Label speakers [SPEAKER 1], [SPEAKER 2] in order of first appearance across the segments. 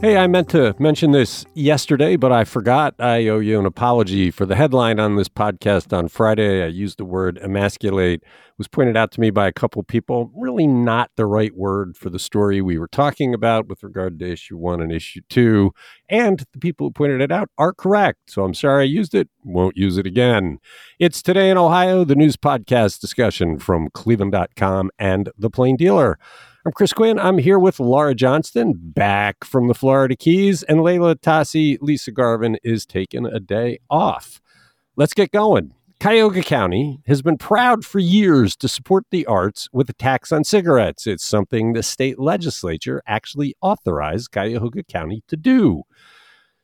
[SPEAKER 1] Hey, I meant to mention this yesterday, but I forgot. I owe you an apology for the headline on this podcast on Friday. I used the word emasculate. It was pointed out to me by a couple people. Really not the right word for the story we were talking about with regard to issue one and issue two. And the people who pointed it out are correct. So I'm sorry I used it. Won't use it again. It's Today in Ohio, the news podcast discussion from cleveland.com and The Plain Dealer. I'm Chris Quinn. I'm here with Laura Johnston, back from the Florida Keys, and Leila Atassi. Lisa Garvin is taking a day off. Let's get going. Cuyahoga County has been proud for years to support the arts with a tax on cigarettes. It's something the state legislature actually authorized Cuyahoga County to do.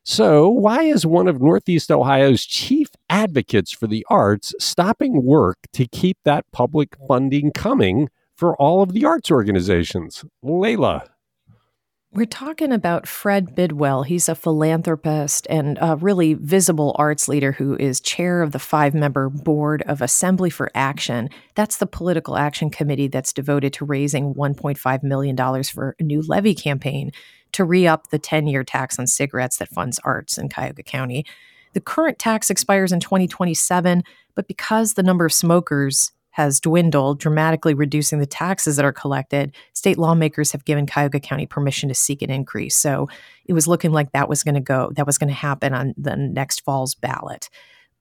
[SPEAKER 1] So, why is one of Northeast Ohio's chief advocates for the arts stopping work to keep that public funding coming for all of the arts organizations. Leila.
[SPEAKER 2] We're talking about Fred Bidwell. He's a philanthropist and a really visible arts leader who is chair of the five member board of Assembly for Action. That's the political action committee that's devoted to raising $1.5 million for a new levy campaign to re up the 10 year tax on cigarettes that funds arts in Cuyahoga County. The current tax expires in 2027, but because the number of smokers has dwindled, dramatically reducing the taxes that are collected, state lawmakers have given Cuyahoga County permission to seek an increase. So it was looking like that was going to go, that was going to happen on the next fall's ballot.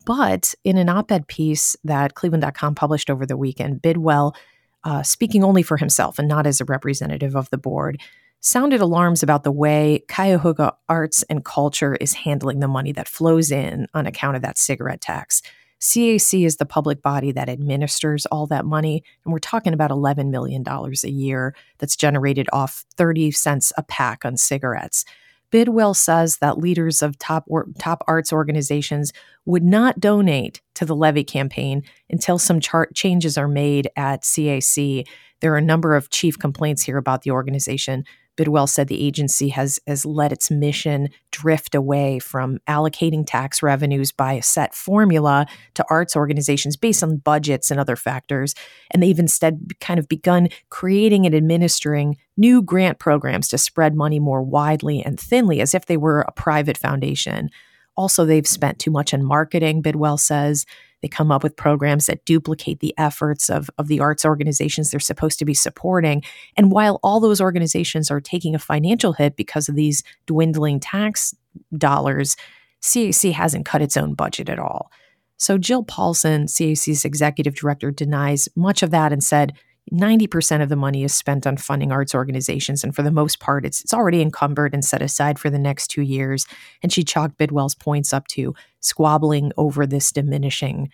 [SPEAKER 2] But in an op ed piece that Cleveland.com published over the weekend, Bidwell, uh, speaking only for himself and not as a representative of the board, sounded alarms about the way Cuyahoga arts and culture is handling the money that flows in on account of that cigarette tax. CAC is the public body that administers all that money. And we're talking about $11 million a year that's generated off 30 cents a pack on cigarettes. Bidwell says that leaders of top, top arts organizations would not donate to the levy campaign until some chart changes are made at CAC. There are a number of chief complaints here about the organization Bidwell said the agency has, has let its mission drift away from allocating tax revenues by a set formula to arts organizations based on budgets and other factors. And they've instead kind of begun creating and administering new grant programs to spread money more widely and thinly as if they were a private foundation. Also, they've spent too much on marketing, Bidwell says. They come up with programs that duplicate the efforts of, of the arts organizations they're supposed to be supporting. And while all those organizations are taking a financial hit because of these dwindling tax dollars, CAC hasn't cut its own budget at all. So Jill Paulsen, CAC's executive director, denies much of that and said, 90% of the money is spent on funding arts organizations, and for the most part, it's, it's already encumbered and set aside for the next two years. And she chalked Bidwell's points up to squabbling over this diminishing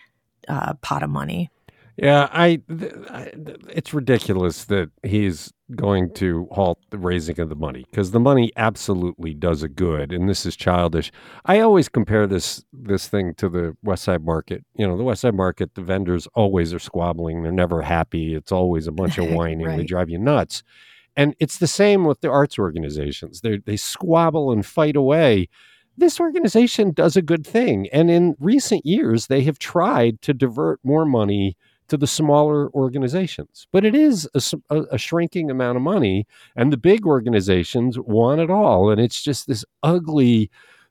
[SPEAKER 2] uh, pot of money.
[SPEAKER 1] Yeah, I, I, it's ridiculous that he's going to halt the raising of the money because the money absolutely does a good, and this is childish. I always compare this this thing to the West Side Market. You know, the West Side Market, the vendors always are squabbling; they're never happy. It's always a bunch of whining. right. They drive you nuts. And it's the same with the arts organizations. They they squabble and fight away this organization does a good thing. And in recent years, they have tried to divert more money to the smaller organizations. But it is a, a, shrinking amount of money, and the big organizations want it all. And it's just this ugly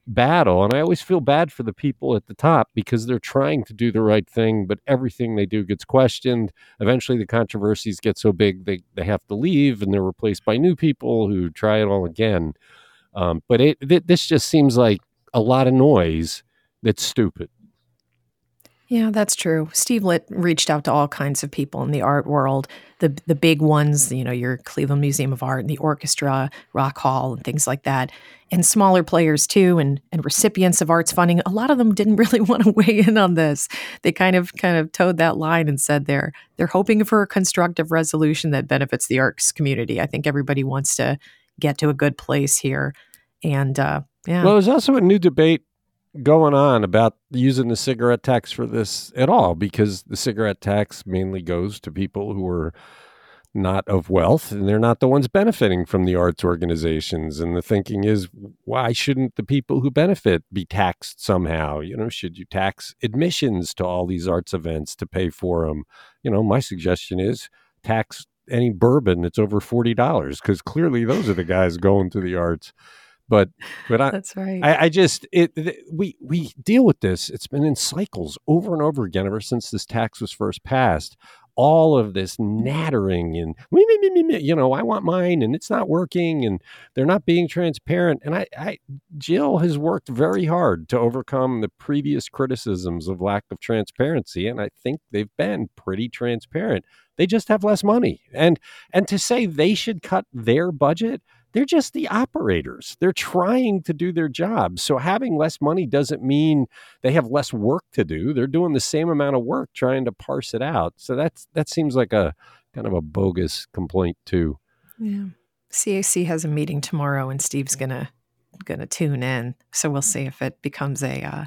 [SPEAKER 1] battle. And I always feel bad for the people at the top because they're trying to do the right thing, but everything they do gets questioned. Eventually, the controversies get so big they, they have to leave and they're replaced by new people who try it all again. Um, but it, it, this just seems like a lot of noise that's stupid.
[SPEAKER 2] Yeah, that's true. Steve Litt reached out to all kinds of people in the art world, the the big ones, you know, your Cleveland Museum of Art, the orchestra, Rock Hall, and things like that, and smaller players too, and and recipients of arts funding. A lot of them didn't really want to weigh in on this. They kind of kind of toed that line and said they're they're hoping for a constructive resolution that benefits the arts community. I think everybody wants to get to a good place here, and uh, yeah.
[SPEAKER 1] Well, there's also a new debate going on about using the cigarette tax for this at all? Because the cigarette tax mainly goes to people who are not of wealth and they're not the ones benefiting from the arts organizations. And the thinking is why shouldn't the people who benefit be taxed somehow? You know should you tax admissions to all these arts events to pay for them you know my suggestion is tax any bourbon that's over $40 because clearly those are the guys going to the arts But but I,
[SPEAKER 2] that's right.
[SPEAKER 1] I, I just it, it, we we deal with this. It's been in cycles over and over again ever since this tax was first passed all of this nattering and you know i want mine and it's not working and they're not being transparent and I, I jill has worked very hard to overcome the previous criticisms of lack of transparency and i think they've been pretty transparent they just have less money and and to say they should cut their budget they're just the operators. They're trying to do their job. So having less money doesn't mean they have less work to do. They're doing the same amount of work trying to parse it out. So that's that seems like a kind of a bogus complaint too.
[SPEAKER 2] Yeah. CAC has a meeting tomorrow and Steve's going to going to tune in. So we'll see if it becomes a uh,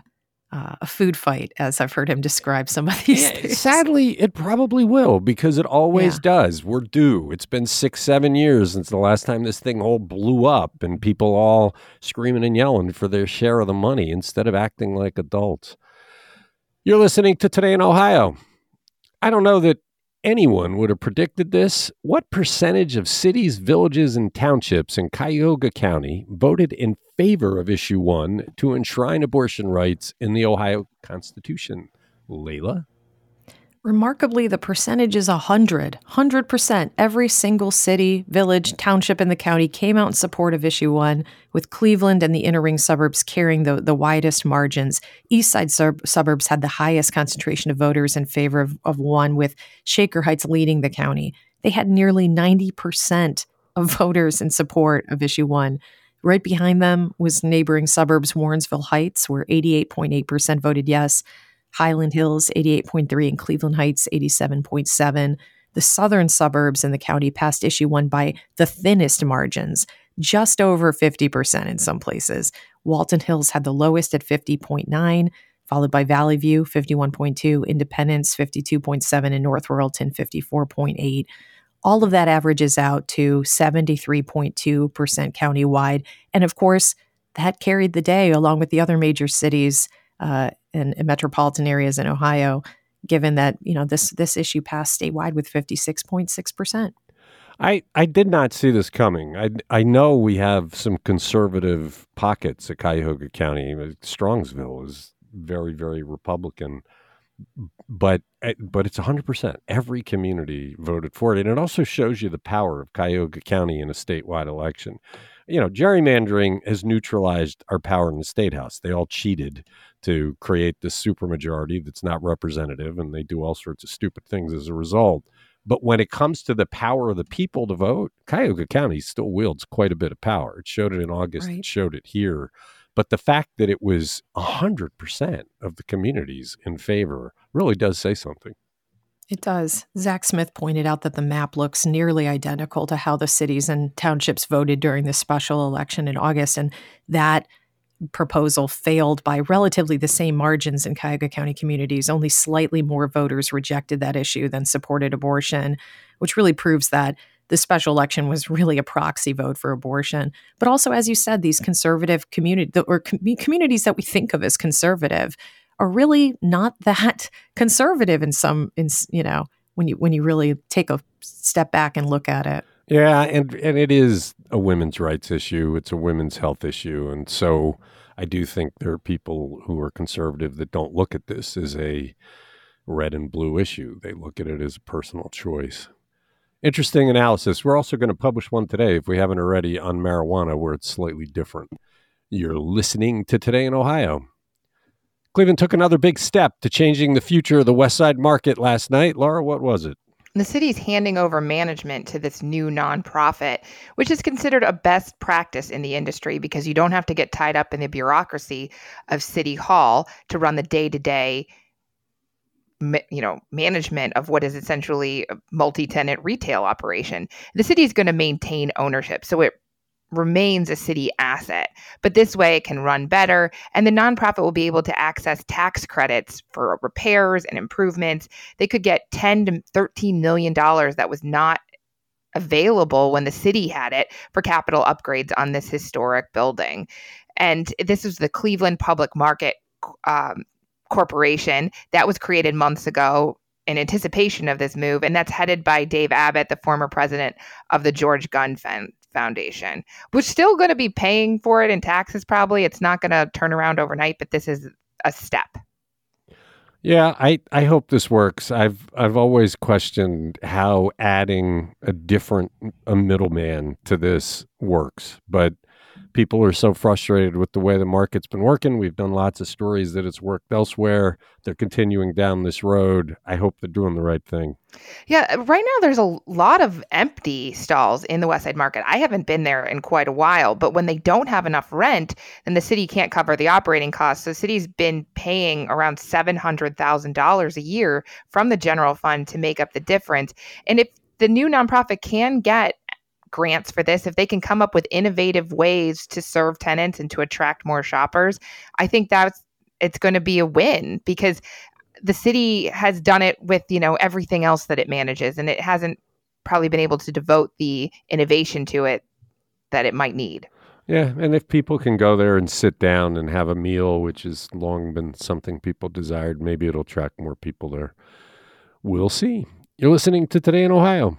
[SPEAKER 2] uh, a food fight, as I've heard him describe some of these yeah.
[SPEAKER 1] Sadly, it probably will because it always yeah. does. We're due. It's been six, seven years since the last time this thing all blew up and people all screaming and yelling for their share of the money instead of acting like adults. You're listening to Today in Ohio. I don't know that anyone would have predicted this, what percentage of cities, villages, and townships in Cuyahoga County voted in favor of issue one to enshrine abortion rights in the Ohio Constitution? Leila?
[SPEAKER 2] Remarkably, the percentage is 100. 100%. Every single city, village, township in the county came out in support of issue one, with Cleveland and the inner ring suburbs carrying the, the widest margins. East side sub- suburbs had the highest concentration of voters in favor of, of one, with Shaker Heights leading the county. They had nearly 90% of voters in support of issue one. Right behind them was neighboring suburbs Warrensville Heights, where 88.8% voted yes. Highland Hills 88.3 and Cleveland Heights 87.7. The southern suburbs in the county passed issue one by the thinnest margins, just over 50% in some places. Walton Hills had the lowest at 50.9, followed by Valley View 51.2, Independence 52.7, and North Royalton 54.8. All of that averages out to 73.2% countywide. And of course, that carried the day along with the other major cities uh, in, in metropolitan areas in Ohio, given that you know this this issue passed statewide with 56.6 percent.
[SPEAKER 1] I, I did not see this coming. I, I know we have some conservative pockets at Cuyahoga County. Strongsville is very, very Republican, but eh, but it's 100%. Every community voted for it. And it also shows you the power of Cuyahoga County in a statewide election. You know, gerrymandering has neutralized our power in the state house. They all cheated to create this supermajority that's not representative, and they do all sorts of stupid things as a result. But when it comes to the power of the people to vote, Cuyahoga County still wields quite a bit of power. It showed it in August, right. it showed it here. But the fact that it was 100% of the communities in favor really does say something.
[SPEAKER 2] It does. Zach Smith pointed out that the map looks nearly identical to how the cities and townships voted during the special election in August. And that proposal failed by relatively the same margins in Cuyahoga County communities. Only slightly more voters rejected that issue than supported abortion, which really proves that the special election was really a proxy vote for abortion. But also, as you said, these conservative community or com- communities that we think of as conservative are really not that conservative in some, in you know, when you when you really take a step back and look at it.
[SPEAKER 1] Yeah, and and it is a women's rights issue. It's a women's health issue, and so I do think there are people who are conservative that don't look at this as a red and blue issue. They look at it as a personal choice. Interesting analysis. We're also going to publish one today, if we haven't already, on marijuana, where it's slightly different. You're listening to Today in Ohio. Cleveland took another big step to changing the future of the West Side market last night. Laura, what was it?
[SPEAKER 3] The city's handing over management to this new nonprofit, which is considered a best practice in the industry because you don't have to get tied up in the bureaucracy of City Hall to run the day to day you know management of what is essentially a multi-tenant retail operation the city is going to maintain ownership so it remains a city asset. But this way it can run better, and the nonprofit will be able to access tax credits for repairs and improvements. They could get 10 to 13 million dollars that was not available when the city had it for capital upgrades on this historic building. And this is the Cleveland Public Market um, Corporation that was created months ago in anticipation of this move, and that's headed by Dave Abbott, the former president of the George Gund Foundation. We're still going to be paying for it in taxes, probably. It's not going to turn around overnight, but this is a step.
[SPEAKER 1] Yeah, I, I hope this works. I've I've always questioned how adding a different a middleman to this works, but people are so frustrated with the way the market's been working. We've done lots of stories that it's worked elsewhere. They're continuing down this road. I hope they're doing the right thing.
[SPEAKER 3] Yeah, uh, right now there's a lot of empty stalls in the West Side Market. I haven't been there in quite a while, but when they don't have enough rent, then the city can't cover the operating costs. So the city's been paying around $700,000 a year from the general fund to make up the difference. And if the new nonprofit can get grants for this, if they can come up with innovative ways to serve tenants and to attract more shoppers, I think that's it's going to be a win because the city has done it with, you know, everything else that it manages and it hasn't probably been able to devote the innovation to it that it might need.
[SPEAKER 1] Yeah, and if people can go there and sit down and have a meal, which has long been something people desired, maybe it'll attract more people there. We'll see. You're listening to Today in Ohio.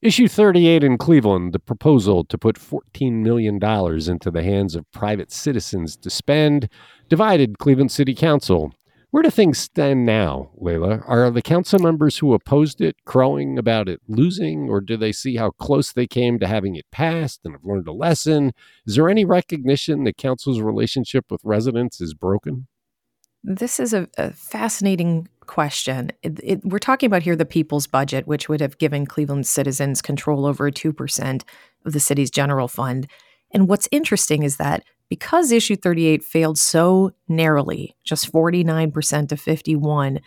[SPEAKER 1] Issue 38 in Cleveland, the proposal to put $14 million into the hands of private citizens to spend, divided Cleveland City Council. Where do things stand now, Leila? Are the council members who opposed it crowing about it losing, or do they see how close they came to having it passed and have learned a lesson? Is there any recognition that council's relationship with residents is broken?
[SPEAKER 2] This is a, a fascinating question. It, it, we're talking about here the people's budget, which would have given Cleveland citizens control over 2% of the city's general fund. And what's interesting is that because issue 38 failed so narrowly, just 49% to 51,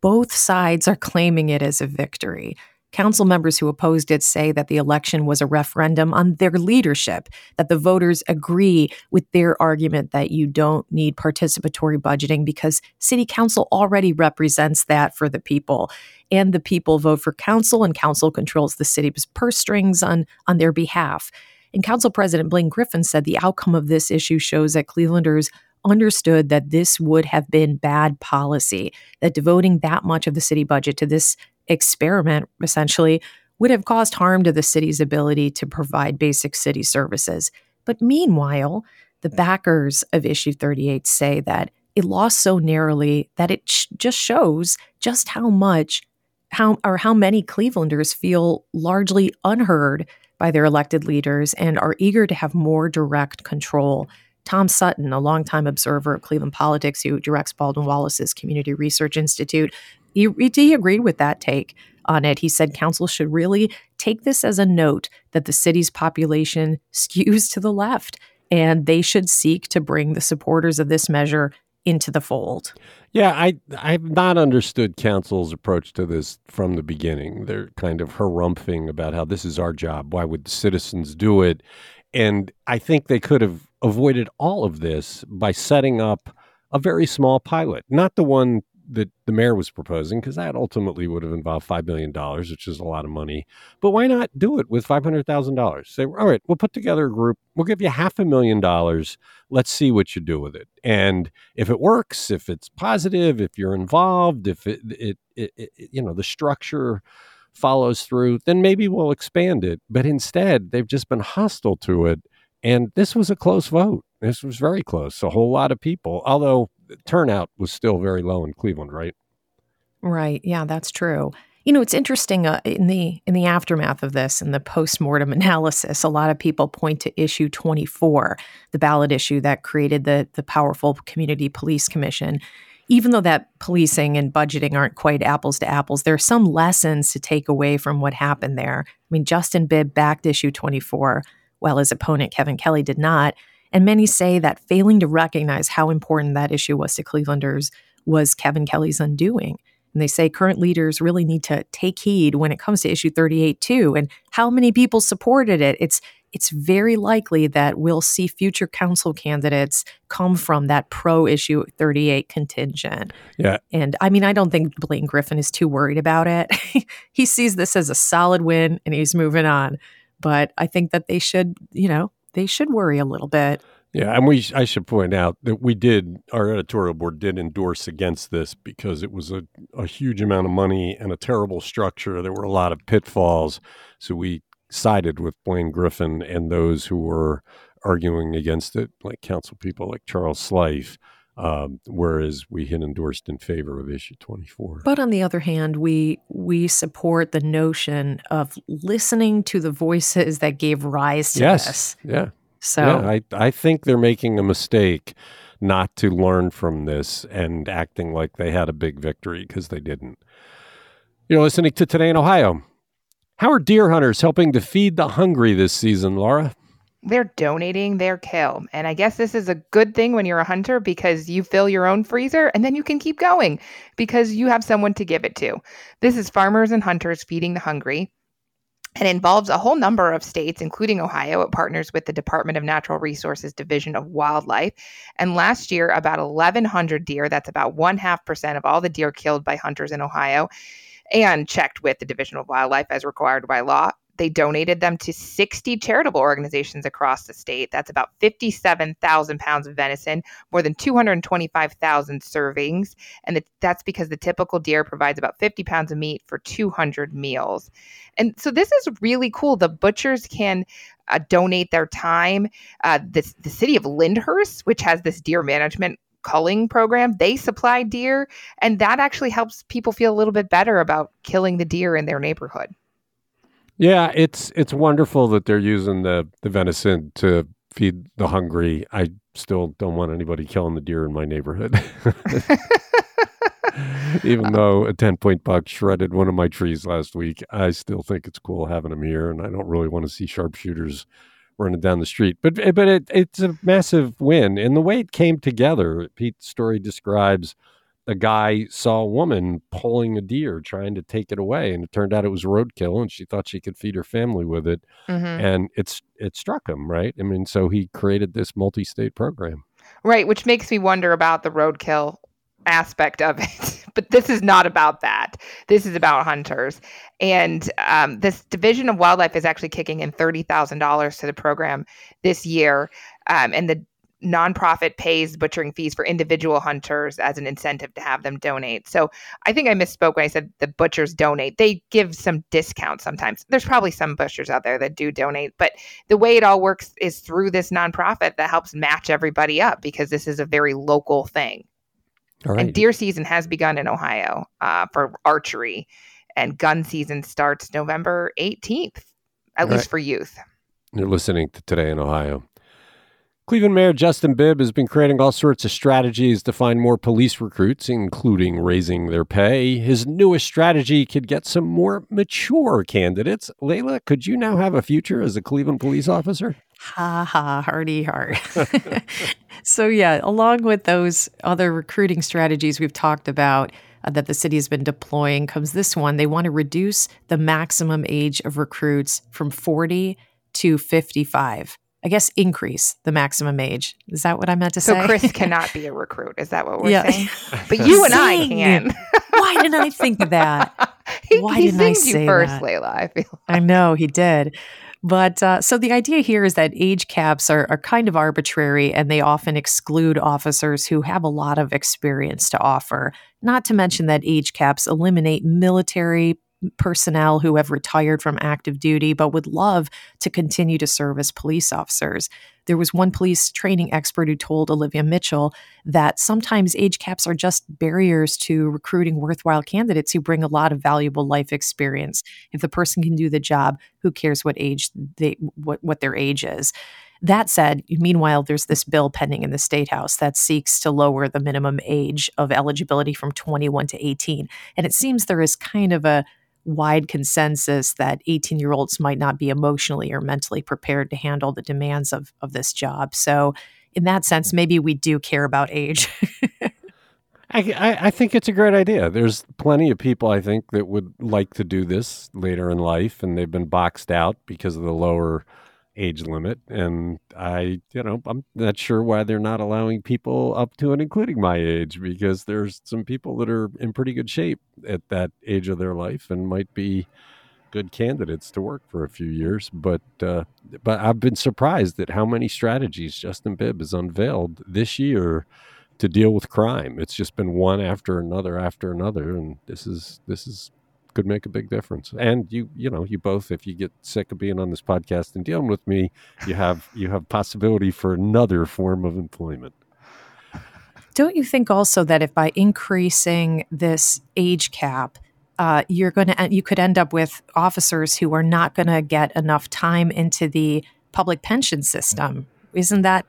[SPEAKER 2] both sides are claiming it as a victory. Council members who opposed it say that the election was a referendum on their leadership, that the voters agree with their argument that you don't need participatory budgeting because city council already represents that for the people. And the people vote for council, and council controls the city's purse strings on, on their behalf. And Council President Blaine Griffin said the outcome of this issue shows that Clevelanders understood that this would have been bad policy, that devoting that much of the city budget to this experiment, essentially, would have caused harm to the city's ability to provide basic city services. But meanwhile, the hmm. backers of issue 38 say that it lost so narrowly that it sh- just shows just how much how or how many Clevelanders feel largely unheard by their elected leaders and are eager to have more direct control. Tom Sutton, a longtime observer of Cleveland politics who directs Baldwin Wallace's Community Research Institute, he, he agreed with that take on it. He said council should really take this as a note that the city's population skews to the left and they should seek to bring the supporters of this measure into the fold.
[SPEAKER 1] Yeah, I I've not understood council's approach to this from the beginning. They're kind of harumphing about how this is our job. Why would the citizens do it? And I think they could have avoided all of this by setting up a very small pilot, not the one that the mayor was proposing, because that ultimately would have involved $5 million, which is a lot of money. But why not do it with $500,000? Say, all right, we'll put together a group, we'll give you half a million dollars. Let's see what you do with it. And if it works, if it's positive, if you're involved, if it, it, it, it you know, the structure follows through, then maybe we'll expand it. But instead, they've just been hostile to it. And this was a close vote. This was very close. A whole lot of people, although turnout was still very low in Cleveland, right?
[SPEAKER 2] Right. Yeah, that's true. You know, it's interesting uh, in the in the aftermath of this and the postmortem analysis. A lot of people point to issue 24, the ballot issue that created the the powerful Community Police Commission. Even though that policing and budgeting aren't quite apples to apples, there are some lessons to take away from what happened there. I mean, Justin Bibb backed issue 24, while his opponent Kevin Kelly did not. And many say that failing to recognize how important that issue was to Clevelanders was Kevin Kelly's undoing. And they say current leaders really need to take heed when it comes to issue 38 too and how many people supported it. It's it's very likely that we'll see future council candidates come from that pro issue 38 contingent.
[SPEAKER 1] Yeah.
[SPEAKER 2] And I mean, I don't think Blaine Griffin is too worried about it. he sees this as a solid win and he's moving on. But I think that they should, you know, they should worry a little bit.
[SPEAKER 1] Yeah, and we I should point out that we did our editorial board did endorse against this because it was a, a huge amount of money and a terrible structure. There were a lot of pitfalls. So we sided with Blaine Griffin and those who were arguing against it, like council people like Charles Slife. Um, whereas we had endorsed in favor of issue 24.
[SPEAKER 2] But on the other hand, we we support the notion of listening to the voices that gave rise to
[SPEAKER 1] yes.
[SPEAKER 2] this.
[SPEAKER 1] Yeah.
[SPEAKER 2] So
[SPEAKER 1] yeah, I, I think they're making a mistake not to learn from this and acting like they had a big victory because they didn't. You're listening to Today in Ohio. How are deer hunters helping to feed the hungry this season, Laura?
[SPEAKER 3] They're donating their kill. And I guess this is a good thing when you're a hunter because you fill your own freezer and then you can keep going because you have someone to give it to. This is farmers and hunters feeding the hungry and involves a whole number of states, including Ohio. It partners with the Department of Natural Resources Division of Wildlife. And last year, about 1,100 deer, that's about one half percent of all the deer killed by hunters in Ohio, and checked with the Division of Wildlife as required by law. They donated them to 60 charitable organizations across the state. That's about 57,000 pounds of venison, more than 225,000 servings. And that's because the typical deer provides about 50 pounds of meat for 200 meals. And so this is really cool. The butchers can uh, donate their time. Uh, this, the city of Lyndhurst, which has this deer management culling program, they supply deer, and that actually helps people feel a little bit better about killing the deer in their neighborhood.
[SPEAKER 1] Yeah, it's it's wonderful that they're using the the venison to feed the hungry. I still don't want anybody killing the deer in my neighborhood. Even though a 10 point buck shredded one of my trees last week, I still think it's cool having them here. And I don't really want to see sharpshooters running down the street. But, eh, but it, it's a massive win. And the way it came together, Pete's story describes a guy saw a woman pulling a deer trying to take it away and it turned out it was roadkill and she thought she could feed her family with it mm-hmm. and it's it struck him right i mean so he created this multi-state program
[SPEAKER 3] right which makes me wonder about the roadkill aspect of it. but this is not about that. This is about hunters. And um, this Division of Wildlife is actually kicking in $30,000 to the program this year. Um, and the nonprofit pays butchering fees for individual hunters as an incentive to have them donate. So I think I misspoke when I said the butchers donate. They give some discounts sometimes. There's probably some butchers out there that do donate, but the way it all works is through this nonprofit that helps match everybody up because this is a very local thing. And deer season has begun in Ohio uh, for archery, and gun season starts November 18th, at All least right. for youth.
[SPEAKER 1] You're listening to Today in Ohio. Cleveland Mayor Justin Bibb has been creating all sorts of strategies to find more police recruits, including raising their pay. His newest strategy could get some more mature candidates. Leila, could you now have a future as a Cleveland police officer?
[SPEAKER 2] Ha ha, hardy heart. so, yeah, along with those other recruiting strategies we've talked about, uh, that the city has been deploying comes this one. They want to reduce the maximum age of recruits from 40 to 55. I guess increase the maximum age. Is that what I meant to
[SPEAKER 3] so
[SPEAKER 2] say?
[SPEAKER 3] So Chris cannot be a recruit. Is that what we're yeah. saying? But you and I can.
[SPEAKER 2] Why didn't I think of that?
[SPEAKER 3] he, Why he didn't I say you first, that? Leila? I feel.
[SPEAKER 2] I know he did. But uh, so the idea here is that age caps are, are kind of arbitrary and they often exclude officers who have a lot of experience to offer. Not to mention that age caps eliminate military personnel who have retired from active duty but would love to continue to serve as police officers. There was one police training expert who told Olivia Mitchell that sometimes age caps are just barriers to recruiting worthwhile candidates who bring a lot of valuable life experience. If the person can do the job, who cares what age they what, what their age is? That said, meanwhile, there's this bill pending in the state house that seeks to lower the minimum age of eligibility from 21 to 18. And it seems there is kind of a wide consensus that 18 year olds might not be emotionally or mentally prepared to handle the demands of, of this job. So, in that sense, mm-hmm. maybe we do care about age.
[SPEAKER 1] I, I, think it's a great idea. There's plenty of people I think that would like to do this later in life, and they've been boxed out because of the lower age limit. And I, you know, I'm not sure why they're not allowing people up to and including my age because there's some people that are in pretty good shape at that age of their life and might be good candidates to work for a few years. But uh, but I've been surprised at how many strategies Justin Bibb has unveiled this year to deal with crime. It's just been one after another after another, and this is this is could make a big difference. And you you know you both, if you get sick of being on this podcast and dealing with me, you have you have possibility for another form of employment.
[SPEAKER 2] Don't you think also that if by increasing this age cap, uh, you're going to you could end up with officers who are not going to get enough time into the public pension system? Isn't that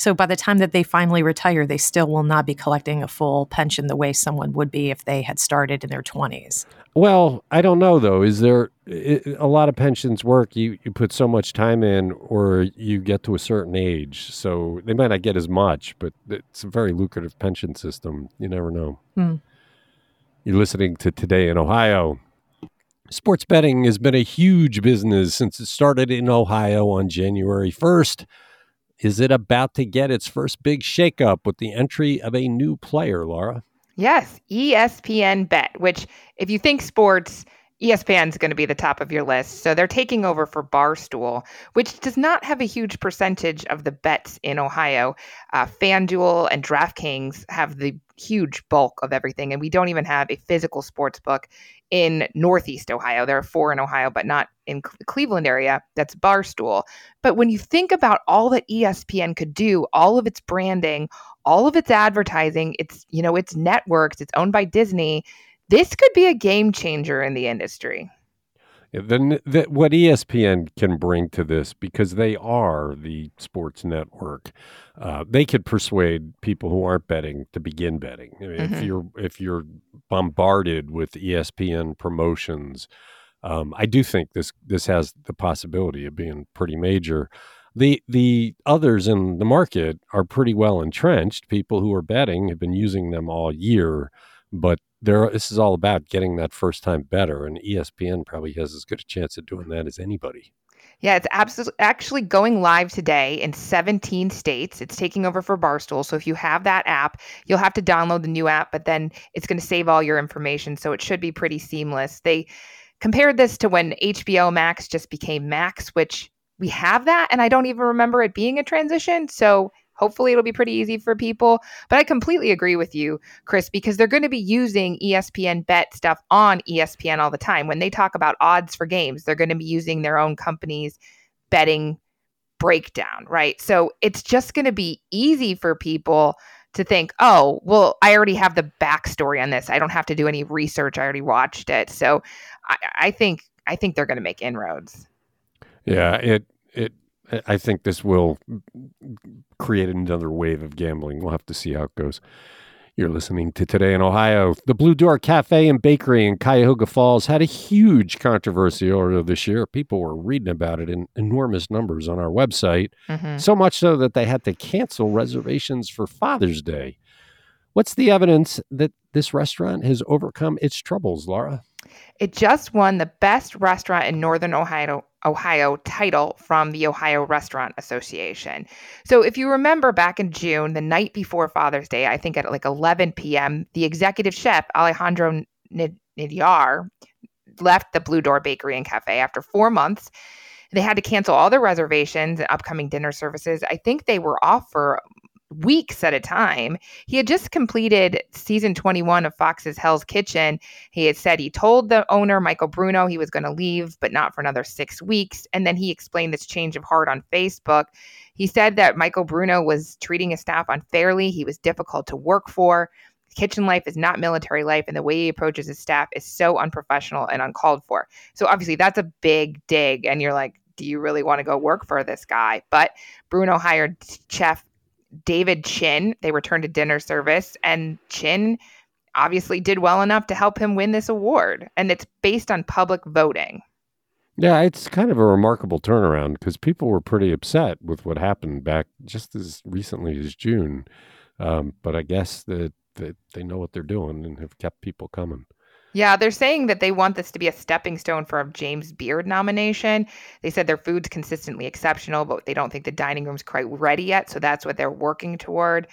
[SPEAKER 2] so? By the time that they finally retire, they still will not be collecting a full pension the way someone would be if they had started in their twenties.
[SPEAKER 1] Well, I don't know though. Is there a lot of pensions work? You you put so much time in, or you get to a certain age, so they might not get as much, but it's a very lucrative pension system. You never know. Hmm. You're listening to Today in Ohio. Sports betting has been a huge business since it started in Ohio on January 1st. Is it about to get its first big shakeup with the entry of a new player, Laura?
[SPEAKER 3] Yes, ESPN Bet, which, if you think sports, ESPN is going to be the top of your list. So they're taking over for Barstool, which does not have a huge percentage of the bets in Ohio. Uh, FanDuel and DraftKings have the huge bulk of everything, and we don't even have a physical sports book in Northeast Ohio. There are four in Ohio, but not in the Cleveland area. That's Barstool. But when you think about all that ESPN could do, all of its branding, all of its advertising, it's you know its networks, it's owned by Disney this could be a game changer in the industry.
[SPEAKER 1] Yeah, then the, what ESPN can bring to this, because they are the sports network, uh, they could persuade people who aren't betting to begin betting. I mean, mm-hmm. If you're if you're bombarded with ESPN promotions, um, I do think this this has the possibility of being pretty major. The the others in the market are pretty well entrenched. People who are betting have been using them all year, but there this is all about getting that first time bettor and espn probably has as good a chance of doing that as anybody
[SPEAKER 3] yeah, it's absolutely actually going live today in 17 states. It's taking over for Barstool. So if you have that app, you'll have to download the new app, but then it's going to save all your information. So it should be pretty seamless. They compared this to when HBO Max just became Max, which we have that. And I don't even remember it being a transition. So Hopefully, it'll be pretty easy for people. But I completely agree with you, Chris, because they're going to be using ESPN bet stuff on ESPN all the time. When they talk about odds for games, they're going to be using their own company's betting breakdown, right? So it's just going to be easy for people to think, oh, well, I already have the backstory on this. I don't have to do any research. I already watched it. So I, I think I think they're going to make inroads.
[SPEAKER 1] Yeah, it it I think this will create another wave of gambling. We'll have to see how it goes. You're listening to Today in Ohio. The Blue Door Cafe and Bakery in Cuyahoga Falls had a huge controversy earlier this year. People were reading about it in enormous numbers on our website, mm-hmm. so much so that they had to cancel reservations for Father's Day. What's the evidence that this restaurant has overcome its troubles, Laura?
[SPEAKER 3] It just won the best restaurant in Northern Ohio Ohio title from the Ohio Restaurant Association. So if you remember back in June, the night before Father's Day, I think at like 11 p.m., the executive chef Alejandro Nidyar left the Blue Door Bakery and Cafe after 4 months. They had to cancel all their reservations and upcoming dinner services. I think they were off for weeks at a time. He had just completed season 21 of Fox's Hell's Kitchen. He had said he told the owner, Michael Bruno, he was going to leave, but not for another six weeks. And then he explained this change of heart on Facebook. He said that Michael Bruno was treating his staff unfairly, he was difficult to work for. Kitchen life is not military life, and the way he approaches his staff is so unprofessional and uncalled for. So, obviously, that's a big dig. And you're like, do you really want to go work for this guy? But Bruno hired chef David Chin. They returned to dinner service, and Chin obviously did well enough to help him win this award. And it's based on public voting.
[SPEAKER 1] Yeah, it's kind of a remarkable turnaround because people were pretty upset with what happened back just as recently as June. Um, but I guess that, that they know what they're doing and have kept people coming.
[SPEAKER 3] Yeah, they're saying that they want this to be a stepping stone for a James Beard nomination. They said their food's consistently exceptional, but they don't think the dining room's quite ready yet. So that's what they're working toward.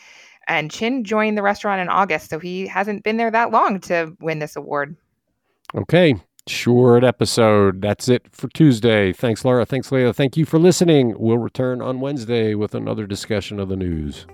[SPEAKER 3] And Chin joined the restaurant in August, so he hasn't been there that long to win this award.
[SPEAKER 1] Okay. Short episode. That's it for Tuesday. Thanks, Laura. Thanks, Leah. Thank you for listening. We'll return on Wednesday with another discussion of the news.